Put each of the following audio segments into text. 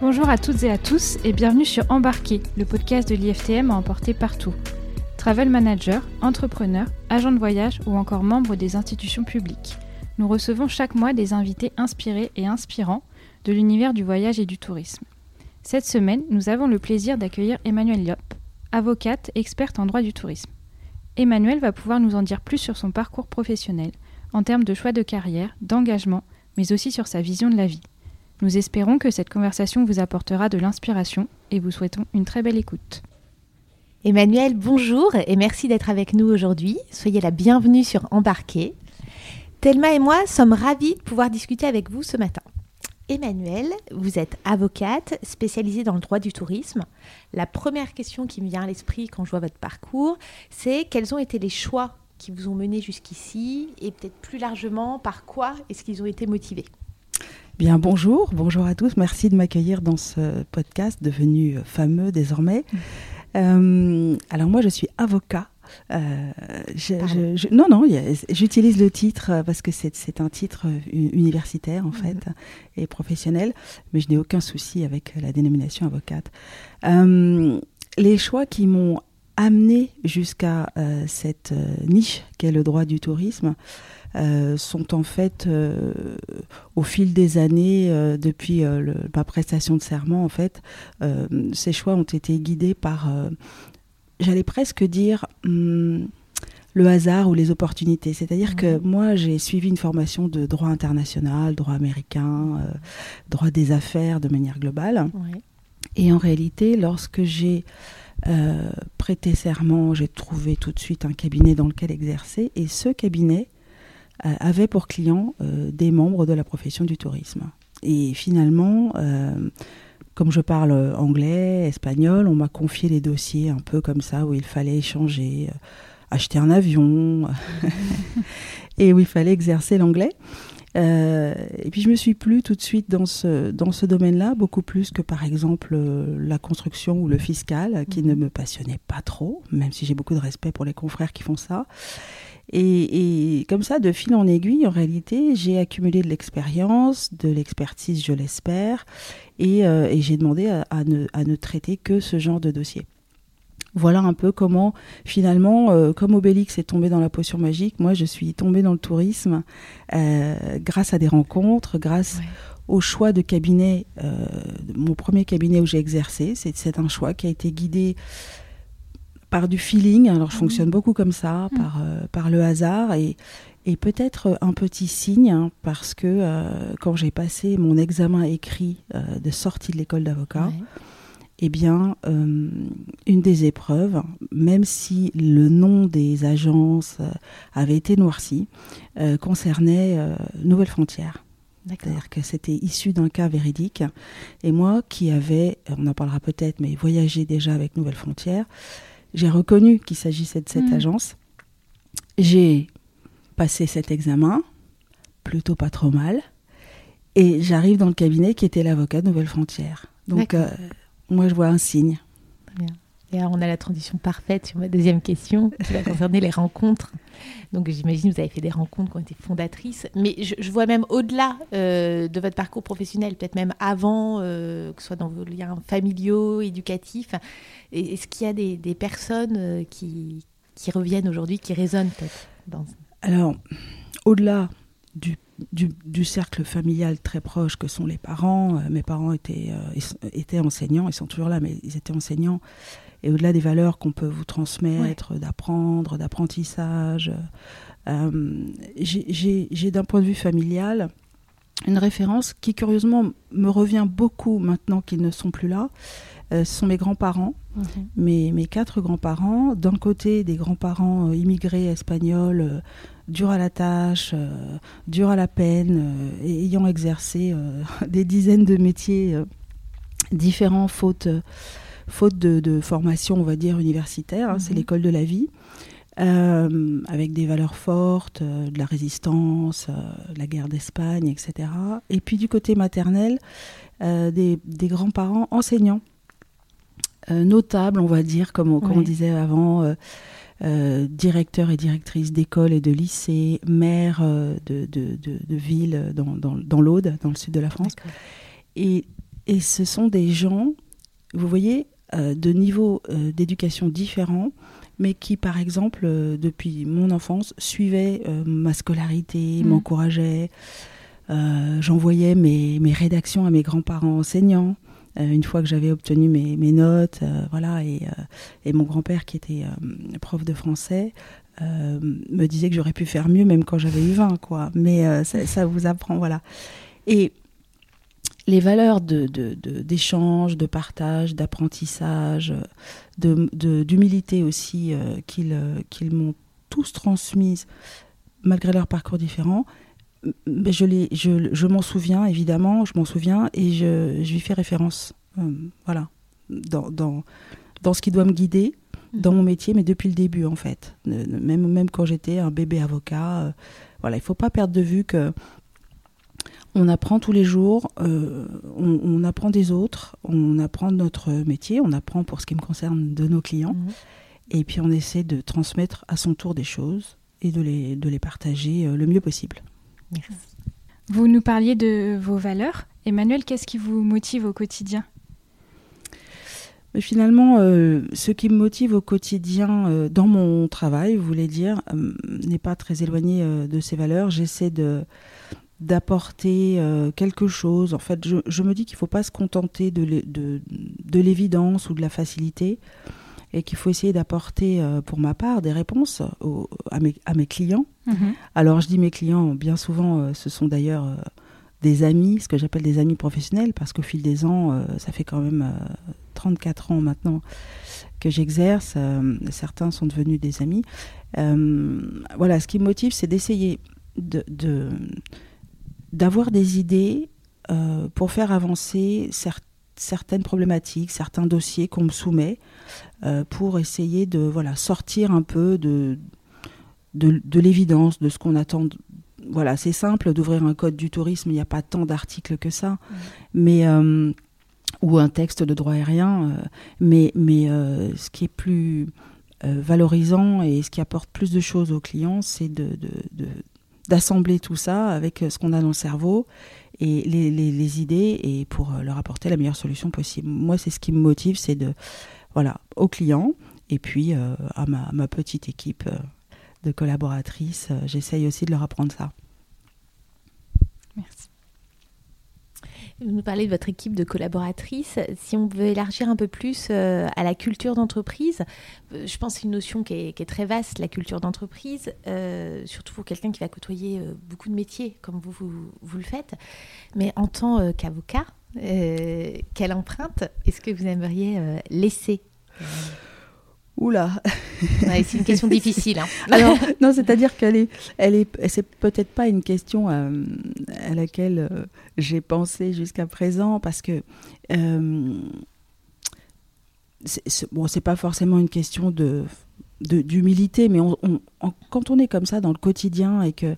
Bonjour à toutes et à tous et bienvenue sur Embarqué, le podcast de l'IFTM à emporter partout. Travel manager, entrepreneur, agent de voyage ou encore membre des institutions publiques. Nous recevons chaque mois des invités inspirés et inspirants de l'univers du voyage et du tourisme. Cette semaine, nous avons le plaisir d'accueillir Emmanuelle Liop, avocate experte en droit du tourisme. Emmanuelle va pouvoir nous en dire plus sur son parcours professionnel, en termes de choix de carrière, d'engagement, mais aussi sur sa vision de la vie. Nous espérons que cette conversation vous apportera de l'inspiration et vous souhaitons une très belle écoute. Emmanuel, bonjour et merci d'être avec nous aujourd'hui. Soyez la bienvenue sur Embarqué. Thelma et moi sommes ravis de pouvoir discuter avec vous ce matin. Emmanuel, vous êtes avocate spécialisée dans le droit du tourisme. La première question qui me vient à l'esprit quand je vois votre parcours, c'est quels ont été les choix qui vous ont mené jusqu'ici et peut-être plus largement par quoi est-ce qu'ils ont été motivés? Bien, bonjour, bonjour à tous. Merci de m'accueillir dans ce podcast devenu fameux désormais. Mm. Euh, alors moi, je suis avocat. Euh, non, non, j'utilise le titre parce que c'est un titre universitaire en fait mm. et professionnel, mais je n'ai aucun souci avec la dénomination avocate. Euh, les choix qui m'ont amené jusqu'à cette niche qu'est le droit du tourisme, euh, sont en fait, euh, au fil des années, euh, depuis ma prestation de serment, en fait, ces choix ont été guidés par, j'allais presque dire, hum, le hasard ou les opportunités. C'est-à-dire que moi, j'ai suivi une formation de droit international, droit américain, droit des affaires de manière globale. Et en réalité, lorsque j'ai prêté serment, j'ai trouvé tout de suite un cabinet dans lequel exercer. Et ce cabinet avait pour clients euh, des membres de la profession du tourisme. Et finalement, euh, comme je parle anglais, espagnol, on m'a confié les dossiers un peu comme ça, où il fallait échanger, acheter un avion, et où il fallait exercer l'anglais. et puis je me suis plu tout de suite dans ce, dans ce domaine-là, beaucoup plus que par exemple la construction ou le fiscal, qui ne me passionnait pas trop, même si j'ai beaucoup de respect pour les confrères qui font ça. Et, comme ça, de fil en aiguille, en réalité, j'ai accumulé de l'expérience, de l'expertise, je l'espère, et, euh, j'ai demandé à, ne, traiter que ce genre de dossier. Voilà un peu comment, finalement, euh, comme Obélix est tombé dans la potion magique, moi je suis tombée dans le tourisme euh, grâce à des rencontres, grâce au choix de cabinet. mon premier cabinet où j'ai exercé, c'est un choix qui a été guidé par du feeling. Alors je fonctionne beaucoup comme ça, mm. par, euh, par le hasard et, et peut-être un petit signe hein, parce que euh, quand j'ai passé mon examen écrit euh, de sortie de l'école d'avocat, eh bien, une des épreuves, même si le nom des agences avait été noirci, concernait Nouvelle Frontière. C'est-à-dire que c'était issu d'un cas véridique. Et moi, qui avais, on en parlera peut-être, mais voyagé déjà avec Nouvelle Frontière, j'ai reconnu qu'il s'agissait de cette mm. agence. J'ai passé cet examen, plutôt pas trop mal, et j'arrive dans le cabinet qui était l'avocat de Nouvelle Frontière. Donc, euh, moi, je vois un signe. Très bien. Et alors, on a la transition parfaite sur ma deuxième question, qui va concerner les rencontres. Donc, j'imagine que vous avez fait des rencontres qui ont été fondatrices. Mais je, vois même au-delà euh, de votre parcours professionnel, peut-être même avant, euh, que ce soit dans vos liens familiaux, éducatifs. Est-ce qu'il y a des, personnes euh, qui, reviennent aujourd'hui, qui résonnent peut-être. Alors, au-delà du, cercle familial très proche que sont les parents, mes parents étaient enseignants, ils sont toujours là, mais ils étaient enseignants et au-delà des valeurs qu'on peut vous transmettre, d'apprendre, d'apprentissage, euh, j'ai d'un point de vue familial une référence qui curieusement me revient beaucoup maintenant qu'ils ne sont plus là. Euh, ce sont mes grands-parents, mhm. mes, quatre grands-parents. D'un côté, des grands-parents euh, immigrés espagnols, durs à la tâche, durs à la peine, ayant exercé des dizaines de métiers différents, faute faute de, formation, on va dire, universitaire. Hein, c'est mhm. l'école de la vie. Euh, avec des valeurs fortes, euh, de la résistance, euh, la guerre d'Espagne, etc. Et puis du côté maternel, des, grands-parents enseignants, notables, on va dire, comme, on, disait avant, directeurs et directrices d'écoles et de lycées, maires de, de, villes dans, dans, dans l'Aude, dans le sud de la France. Et et ce sont des gens, vous voyez, de niveaux d'éducation différents, mais qui, par exemple, depuis mon enfance, suivaient ma scolarité, mmh. m'encourageaient. J'envoyais mes, mes, rédactions à mes grands-parents enseignants. Euh, une fois que j'avais obtenu mes, mes notes, euh, voilà, et, euh, et mon grand-père qui était prof de français me disait que j'aurais pu faire mieux même quand j'avais eu 20, quoi. Mais ça, ça, vous apprend, voilà. Et les valeurs d'échange, de, partage, d'apprentissage, d'humilité aussi qu'ils qu'ils m'ont tous transmises malgré leurs parcours différents, je, m'en souviens, évidemment, je m'en souviens et je, lui fais référence. Euh, voilà. Dans, ce qui doit me guider dans mon métier, mais depuis le début, en fait. Même, même quand j'étais un bébé avocat. Euh, voilà, il ne faut pas perdre de vue que on apprend tous les jours, euh, on, on, apprend des autres, on apprend notre métier, on apprend pour ce qui me concerne de nos clients, mhm. et puis on essaie de transmettre à son tour des choses et de les, de les partager le mieux possible. Vous nous parliez de vos valeurs. Emmanuel, qu'est-ce qui vous motive au quotidien? Finalement, euh, ce qui me motive au quotidien euh, dans mon travail, vous voulez dire, euh, n'est pas très éloigné de ces valeurs. J'essaie de d'apporter quelque chose. En fait, je, me dis qu'il ne faut pas se contenter de, de l'évidence ou de la facilité et qu'il faut essayer d'apporter, euh, pour ma part, des réponses à, mes, à, mes, clients. Mhm. Alors, je dis mes clients, bien souvent, euh, ce sont d'ailleurs euh, des amis, ce que j'appelle des amis professionnels, parce qu'au fil des ans, ça fait quand même 34 ans maintenant que j'exerce. certains sont devenus des amis. voilà, ce qui me motive, c'est d'essayer de, d'avoir des idées pour faire avancer certaines problématiques, certains dossiers qu'on me soumet euh, pour essayer de voilà, sortir un peu de, de, l'évidence, de ce qu'on attend. Voilà, c'est simple d'ouvrir un code du tourisme, il n'y a pas tant d'articles que ça, mais euh, ou un texte de droit aérien, euh, mais, mais ce qui est plus valorisant et ce qui apporte plus de choses aux clients, c'est de, d'assembler tout ça avec ce qu'on a dans le cerveau et les, les, idées et pour euh, leur apporter la meilleure solution possible. Moi, c'est ce qui me motive, c'est de, voilà, aux clients et puis euh, à ma, petite équipe euh, de collaboratrices, j'essaye aussi de leur apprendre ça. Merci. Vous nous parlez de votre équipe de collaboratrices. Si on veut élargir un peu plus euh, à la culture d'entreprise, euh, je pense que c'est une notion qui est, très vaste, la culture d'entreprise, euh, surtout pour quelqu'un qui va côtoyer beaucoup de métiers comme vous, vous, vous le faites. Mais en tant qu'avocat, quelle empreinte est-ce que vous aimeriez laisser? Oula C'est une question difficile. Hein. Alors, non, c'est-à-dire qu'elle est, elle est, c'est peut-être pas une question à, à laquelle euh, j'ai pensé jusqu'à présent, parce que euh, c'est, bon, c'est pas forcément une question de, d'humilité, mais on, quand on est comme ça dans le quotidien et que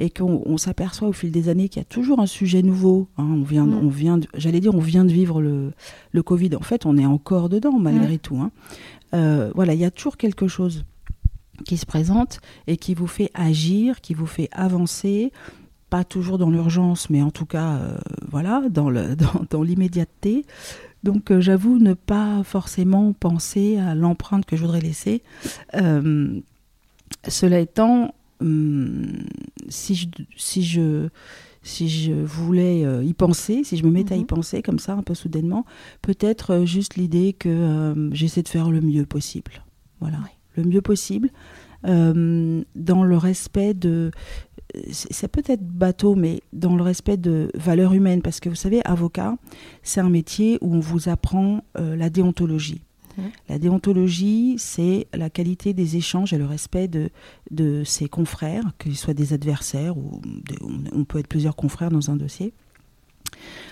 et qu'on s'aperçoit au fil des années qu'il y a toujours un sujet nouveau, hein, on vient, mm. on vient, j'allais dire, on vient de vivre le, le Covid. En fait, on est encore dedans malgré tout. Hein. Euh, voilà, il y a toujours quelque chose qui se présente et qui vous fait agir, qui vous fait avancer, pas toujours dans l'urgence, mais en tout cas, euh, voilà, dans, le, dans, l'immédiateté. Donc euh, j'avoue ne pas forcément penser à l'empreinte que je voudrais laisser. cela étant, hum, si je, si je si je voulais euh, y penser, si je me mettais à y mhm. penser comme ça, un peu soudainement, peut-être euh, juste l'idée que euh, j'essaie de faire le mieux possible. Voilà, le mieux possible, dans le respect de. Ça peut être bateau, mais dans le respect de valeurs humaines, parce que vous savez, avocat, c'est un métier où on vous apprend la déontologie. La déontologie, c'est la qualité des échanges et le respect de, de ses confrères, qu'ils soient des adversaires ou on peut être plusieurs confrères dans un dossier.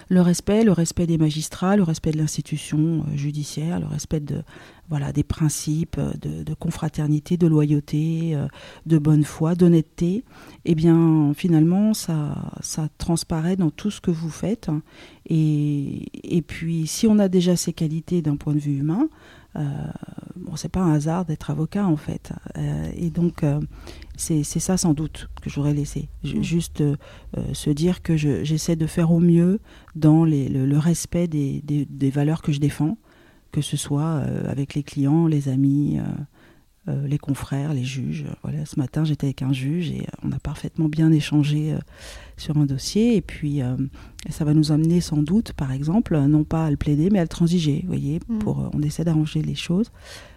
Le respect, le respect des magistrats, le respect de l'institution euh, judiciaire, le respect de, voilà, des principes euh, de, confraternité, de loyauté, euh, de bonne foi, d'honnêteté, eh bien finalement ça, ça transparaît dans tout ce que vous faites. Et, et puis si on a déjà ces qualités d'un point de vue humain, bon, c'est pas un hasard d'être avocat en fait. Euh, et donc, euh, c'est ça sans doute que j'aurais laissé. Mm. Juste se dire que j'essaie de faire au mieux dans le, respect des, des, valeurs que je défends, que ce soit avec les clients, les amis, euh, les confrères, les juges. Voilà, ce matin, j'étais avec un juge et on a parfaitement bien échangé euh, sur un dossier. Et puis, euh, ça va nous amener sans doute, par exemple, non pas à le plaider, mais à le transiger. Vous voyez, mm. pour, on essaie d'arranger les choses.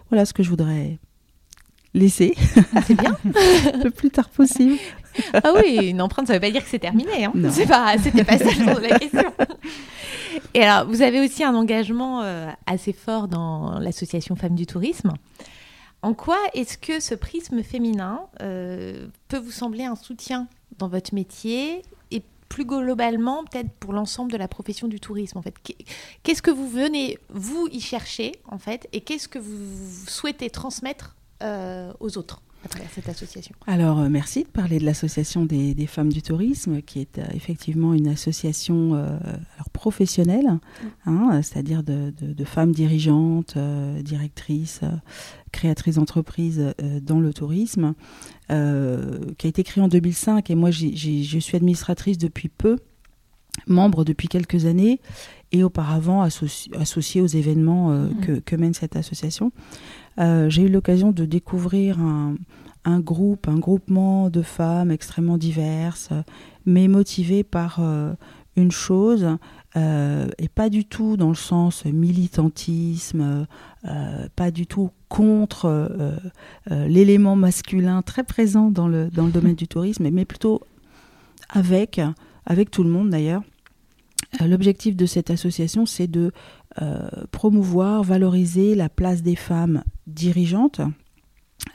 Voilà ce que je voudrais laisser. Ah, c'est bien. le plus tard possible. ah oui, une empreinte, ça ne veut pas dire que c'est terminé. Hein. C'est pas, c'était pas ça la question. Et alors, vous avez aussi un engagement assez fort dans l'association Femmes du Tourisme. En quoi est-ce que ce prisme féminin euh, peut vous sembler un soutien dans votre métier et plus globalement peut-être pour l'ensemble de la profession du tourisme en fait? Qu'est-ce que vous venez vous y chercher en fait et qu'est-ce que vous souhaitez transmettre euh, aux autres? À travers cette association Alors, euh, merci de parler de l'association des, femmes du tourisme, qui est euh, effectivement une association euh, professionnelle, mm. hein, c'est-à-dire de, femmes dirigeantes, directrices, créatrices d'entreprises dans le tourisme, qui a été créée en 2005. Et moi, je suis administratrice depuis peu, membre depuis quelques années, et auparavant associée aux événements mm. que, que, mène cette association. Euh, j'ai eu l'occasion de découvrir un, groupe, un groupement de femmes extrêmement diverses, mais motivées par euh, une chose, euh, et pas du tout dans le sens militantisme, pas du tout contre l'élément masculin très présent dans le, dans le domaine du tourisme, mais plutôt avec, avec tout le monde d'ailleurs. L'objectif de cette association, c'est de euh, promouvoir, valoriser la place des femmes dirigeantes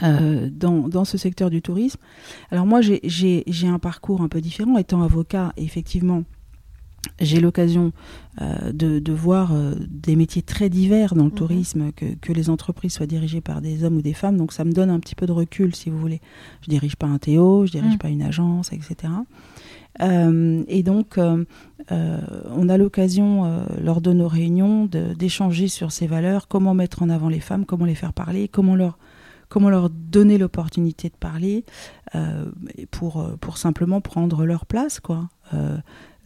euh, dans, dans, ce secteur du tourisme. Alors moi, j'ai un parcours un peu différent. Étant avocat, effectivement, j'ai l'occasion euh, de, de, voir des métiers très divers dans le mhm. tourisme, que, que, les entreprises soient dirigées par des hommes ou des femmes. Donc ça me donne un petit peu de recul, si vous voulez. Je dirige pas un Théo, je dirige mhm. pas une agence, etc. Euh, et donc, euh, euh, on a l'occasion, lors de nos réunions, d'échanger sur ces valeurs, comment mettre en avant les femmes, comment les faire parler, comment leur, comment leur donner l'opportunité de parler pour, pour simplement prendre leur place. Quoi.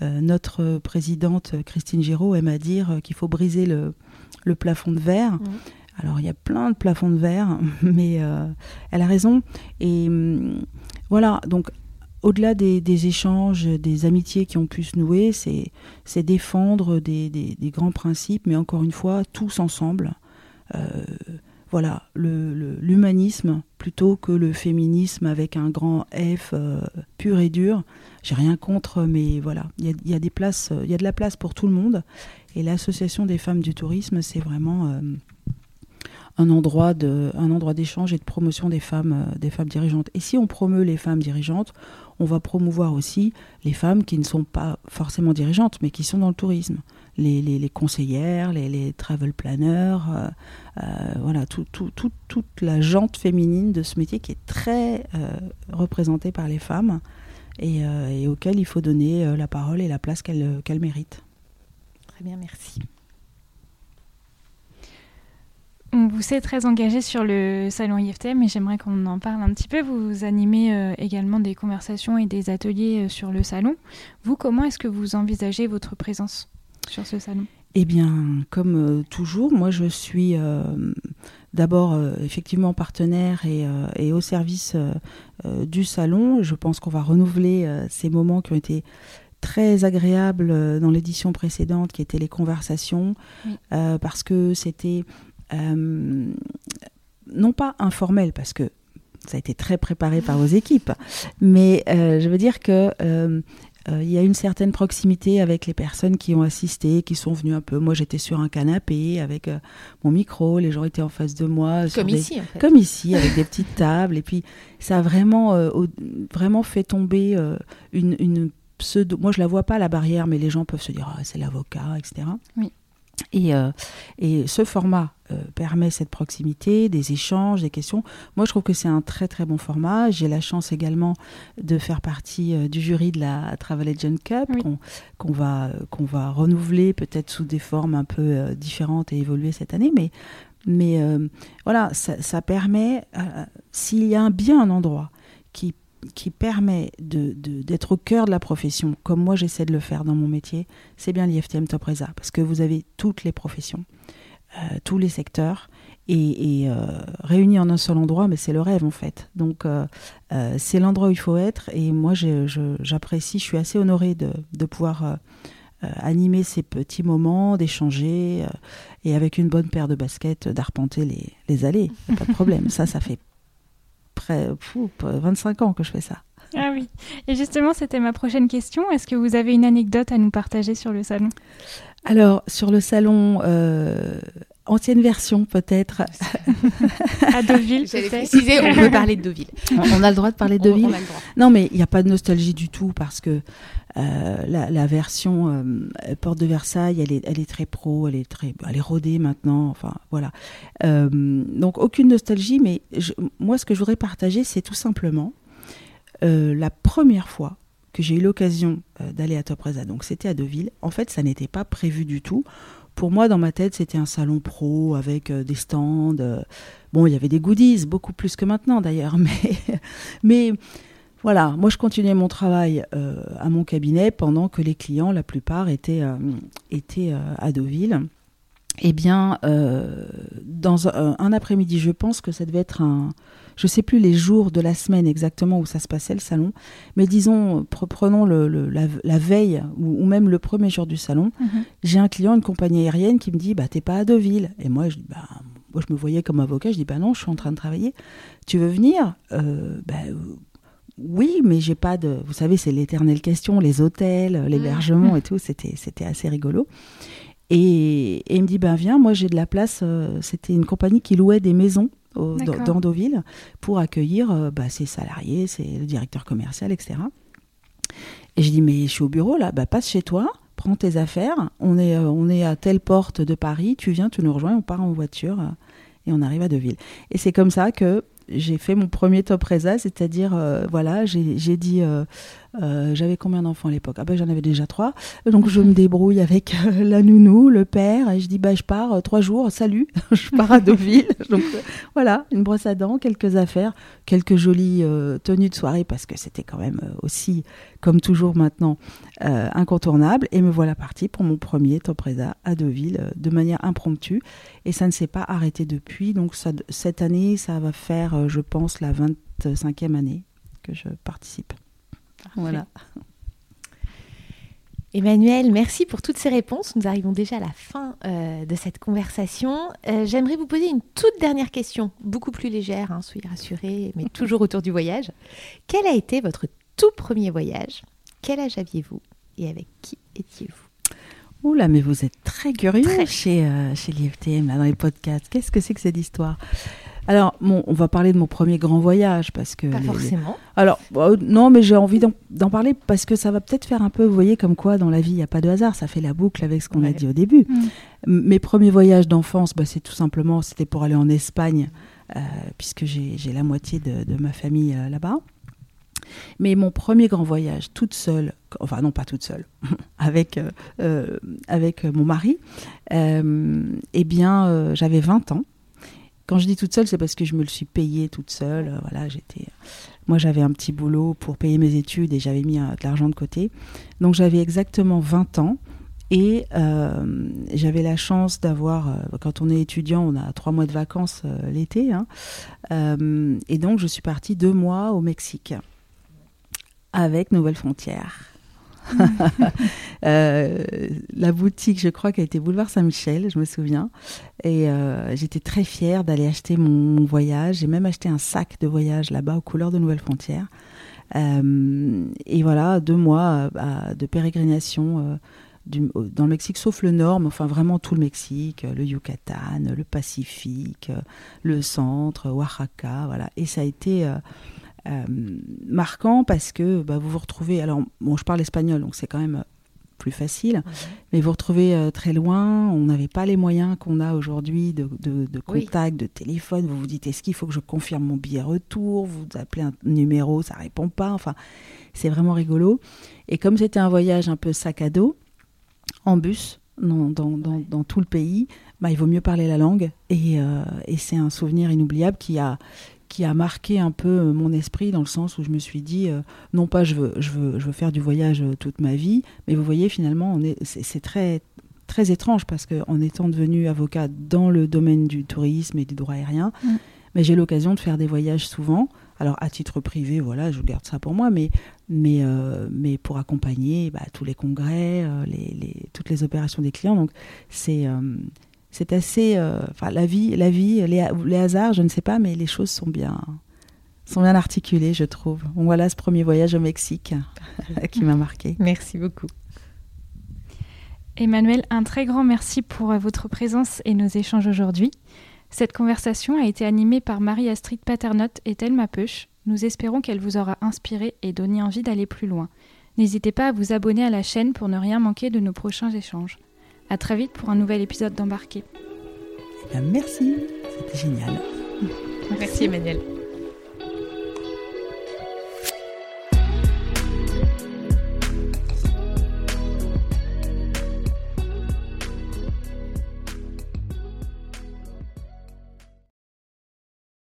notre présidente Christine Giraud aime à dire qu'il faut briser le, le, plafond de verre. Mmh. Alors il y a plein de plafonds de verre, mais elle a raison. Et hum, voilà, donc au-delà des, échanges, des amitiés qui ont pu se nouer, c'est défendre des, grands principes, mais encore une fois, tous ensemble. Euh, voilà, l'humanisme plutôt que le féminisme avec un grand F euh, pur et dur. J'ai rien contre, mais voilà, il y a, y a de la place pour tout le monde. Et l'association des femmes du tourisme, c'est vraiment euh, un endroit de, un endroit d'échange et de promotion des femmes, des femmes dirigeantes. Et si on promeut les femmes dirigeantes, on va promouvoir aussi les femmes qui ne sont pas forcément dirigeantes, mais qui sont dans le tourisme. Les, les, conseillères, les, les, travel planners, euh, euh, voilà, tout, toute la jante féminine de ce métier qui est très euh, représentée par les femmes et, et, auquel il faut donner la parole et la place qu'elles méritent. Très bien, merci. On vous sait très engagé sur le salon IFTM mais j'aimerais qu'on en parle un petit peu. Vous animez euh, également des conversations et des ateliers euh, sur le salon. Vous, comment est-ce que vous envisagez votre présence sur ce salon? Eh bien, comme euh, toujours, moi je suis d'abord effectivement partenaire et, au service du salon. Je pense qu'on va renouveler ces moments qui ont été très agréables dans l'édition précédente, qui étaient les conversations, parce que c'était euh, non pas informel, parce que ça a été très préparé par vos équipes, mais euh, je veux dire que euh, il y a une certaine proximité avec les personnes qui ont assisté, qui sont venues un peu. Moi, j'étais sur un canapé avec mon micro, les gens étaient en face de moi. Comme ici, en fait. Comme ici, avec des petites tables. Et puis, ça a vraiment, vraiment fait tomber une, une, pseudo. Moi, je la vois pas, la barrière, mais les gens peuvent se dire, ah, c'est l'avocat, etc. Oui. Et, euh, et, ce format euh, permet cette proximité, des échanges, des questions. Moi, je trouve que c'est un très très bon format. J'ai la chance également de faire partie euh, du jury de la Travel Agent Cup qu'on va, qu'on va renouveler peut-être sous des formes un peu différentes et évoluer cette année. Mais, mais voilà, ça, ça permet, s'il y a bien un endroit qui qui permet d'être de, d'être au cœur de la profession, comme moi j'essaie de le faire dans mon métier, c'est bien l'IFTM Top Reza, parce que vous avez toutes les professions, euh, tous les secteurs, et, euh, réunis en un seul endroit, mais c'est le rêve en fait. Donc euh, c'est l'endroit où il faut être, et moi j'apprécie, je, je, suis assez honorée de, de pouvoir animer ces petits moments, d'échanger, et avec une bonne paire de baskets, d'arpenter les, les allées, pas de problème. ça, ça fait près, fou, 25 ans que je fais ça. Ah oui. Et justement, c'était ma prochaine question. Est-ce que vous avez une anecdote à nous partager sur le salon? Alors, sur le salon, euh, ancienne version peut-être. à Deauville, peut-être. préciser, on peut parler de Deauville. On a le droit de parler de Deauville Non, mais il n'y a pas de nostalgie du tout parce que euh, la, la, version euh, Porte de Versailles, elle est, elle est très pro, elle est, très, elle est rodée maintenant. Enfin, voilà. Euh, donc, aucune nostalgie, mais je, moi, ce que je voudrais partager, c'est tout simplement euh, la première fois que j'ai eu l'occasion euh, d'aller à Top Reza, donc c'était à Deauville, en fait ça n'était pas prévu du tout. Pour moi, dans ma tête, c'était un salon pro avec euh, des stands. Euh, bon, il y avait des goodies, beaucoup plus que maintenant d'ailleurs, mais, voilà, moi je continuais mon travail euh, à mon cabinet pendant que les clients, la plupart, étaient à Deauville. Eh bien, dans un, un après-midi, je pense que ça devait être un, je ne sais plus les jours de la semaine exactement où ça se passait le salon, mais disons, prenons le, le, la, la, veille ou, ou, même le premier jour du salon, mm -hmm. j'ai un client, une compagnie aérienne qui me dit, bah t'es pas à Deauville. Et moi, je dis, bah moi je me voyais comme avocat, je dis, bah non, je suis en train de travailler. Tu veux venir? Euh, bah, oui, mais j'ai pas de. Vous savez, c'est l'éternelle question, les hôtels, l'hébergement mmh. et tout, c'était c'était assez rigolo. Et, et, il me dit, ben viens, moi j'ai de la place. Euh, c'était une compagnie qui louait des maisons au, dans Deauville pour accueillir euh, bah, ses salariés, c'est le directeur commercial, etc. Et je dis, mais je suis au bureau là, bah, passe chez toi, prends tes affaires, on est, euh, on est à telle porte de Paris, tu viens, tu nous rejoins, on part en voiture et on arrive à Deauville. Et c'est comme ça que j'ai fait mon premier top reza, c'est-à-dire, euh, voilà, j'ai dit, euh, euh, j'avais combien d'enfants à l'époque? Ah ben j'en avais déjà trois, donc je me débrouille avec euh, la nounou, le père, et je dis, bah je pars euh, trois jours, salut, je pars à Deauville. donc voilà, une brosse à dents, quelques affaires, quelques jolies tenues de soirée, parce que c'était quand même aussi, comme toujours maintenant, incontournable, et me voilà partie pour mon premier top reza à Deauville, de manière impromptue, et ça ne s'est pas arrêté depuis, donc cette année, ça va faire, je pense, la 25e année que je participe. Voilà. Emmanuel, merci pour toutes ces réponses. Nous arrivons déjà à la fin euh, de cette conversation. Euh, J'aimerais vous poser une toute dernière question, beaucoup plus légère, hein, soyez rassurés, mais toujours autour du voyage. Quel a été votre tout premier voyage? Quel âge aviez-vous? Et avec qui étiez-vous? Oula, mais vous êtes très curieux très. chez, euh, chez l'IFTM, dans les podcasts. Qu'est-ce que c'est que cette histoire? Alors, bon, on va parler de mon premier grand voyage parce que. Pas les, forcément. Les... Alors, euh, non, mais j'ai envie d'en parler parce que ça va peut-être faire un peu, vous voyez, comme quoi dans la vie, il n'y a pas de hasard. Ça fait la boucle avec ce qu'on ouais. a dit au début. Mmh. Mes premiers voyages d'enfance, bah, c'est tout simplement, c'était pour aller en Espagne, euh, puisque j'ai la moitié de, de ma famille euh, là-bas. Mais mon premier grand voyage, toute seule, enfin non pas toute seule, avec, euh, avec mon mari, euh, eh bien, j'avais 20 ans. Quand je dis toute seule, c'est parce que je me le suis payée toute seule. Euh, voilà, j'étais. Moi, j'avais un petit boulot pour payer mes études et j'avais mis euh, de l'argent de côté. Donc, j'avais exactement 20 ans. Et euh, j'avais la chance d'avoir, euh, quand on est étudiant, on a trois mois de vacances euh, l'été. Hein, et donc, je suis partie deux mois au Mexique avec Nouvelle Frontière. euh, la boutique, je crois, a été boulevard Saint-Michel, je me souviens. Et euh, j'étais très fière d'aller acheter mon, voyage. J'ai même acheté un sac de voyage là-bas aux couleurs de Nouvelle Frontière. Euh, et voilà, deux mois de pérégrination dans le Mexique, sauf le nord, mais enfin vraiment tout le Mexique, le Yucatan, le Pacifique, le centre, Oaxaca, voilà. Et ça a été marquant parce que bah, vous vous retrouvez. Alors, bon, je parle espagnol, donc c'est quand même plus facile, mmh. mais vous vous retrouvez euh, très loin. On n'avait pas les moyens qu'on a aujourd'hui de, de, de, contact, oui. de téléphone. Vous vous dites est-ce qu'il faut que je confirme mon billet retour? Vous appelez un numéro, ça répond pas. Enfin, c'est vraiment rigolo. Et comme c'était un voyage un peu sac à dos, en bus, dans, dans, dans, dans tout le pays, bah, il vaut mieux parler la langue. Et, euh, et c'est un souvenir inoubliable qui a, qui a marqué un peu mon esprit dans le sens où je me suis dit, non pas je veux, je, veux, je veux faire du voyage toute ma vie, mais vous voyez, finalement, c'est très, très étrange parce qu'en étant devenu avocat dans le domaine du tourisme et du droit aérien, mm. mais j'ai l'occasion de faire des voyages souvent. Alors à titre privé, voilà, je garde ça pour moi, mais, mais, euh, mais pour accompagner bah, tous les congrès, euh, les, toutes les opérations des clients. Donc c'est euh, c'est assez, enfin la vie, la vie, les, hasards, je ne sais pas, mais les choses sont bien sont bien articulées, je trouve. Bon, voilà ce premier voyage au Mexique qui m'a marqué. Merci beaucoup. Emmanuel, un très grand merci pour euh, votre présence et nos échanges aujourd'hui. Cette conversation a été animée par Marie-Astrid Paternotte et Thelma Peuch. Nous espérons qu'elle vous aura inspiré et donné envie d'aller plus loin. N'hésitez pas à vous abonner à la chaîne pour ne rien manquer de nos prochains échanges. À très vite pour un nouvel épisode d'Embarqué. Eh merci, c'était génial. merci Emmanuel.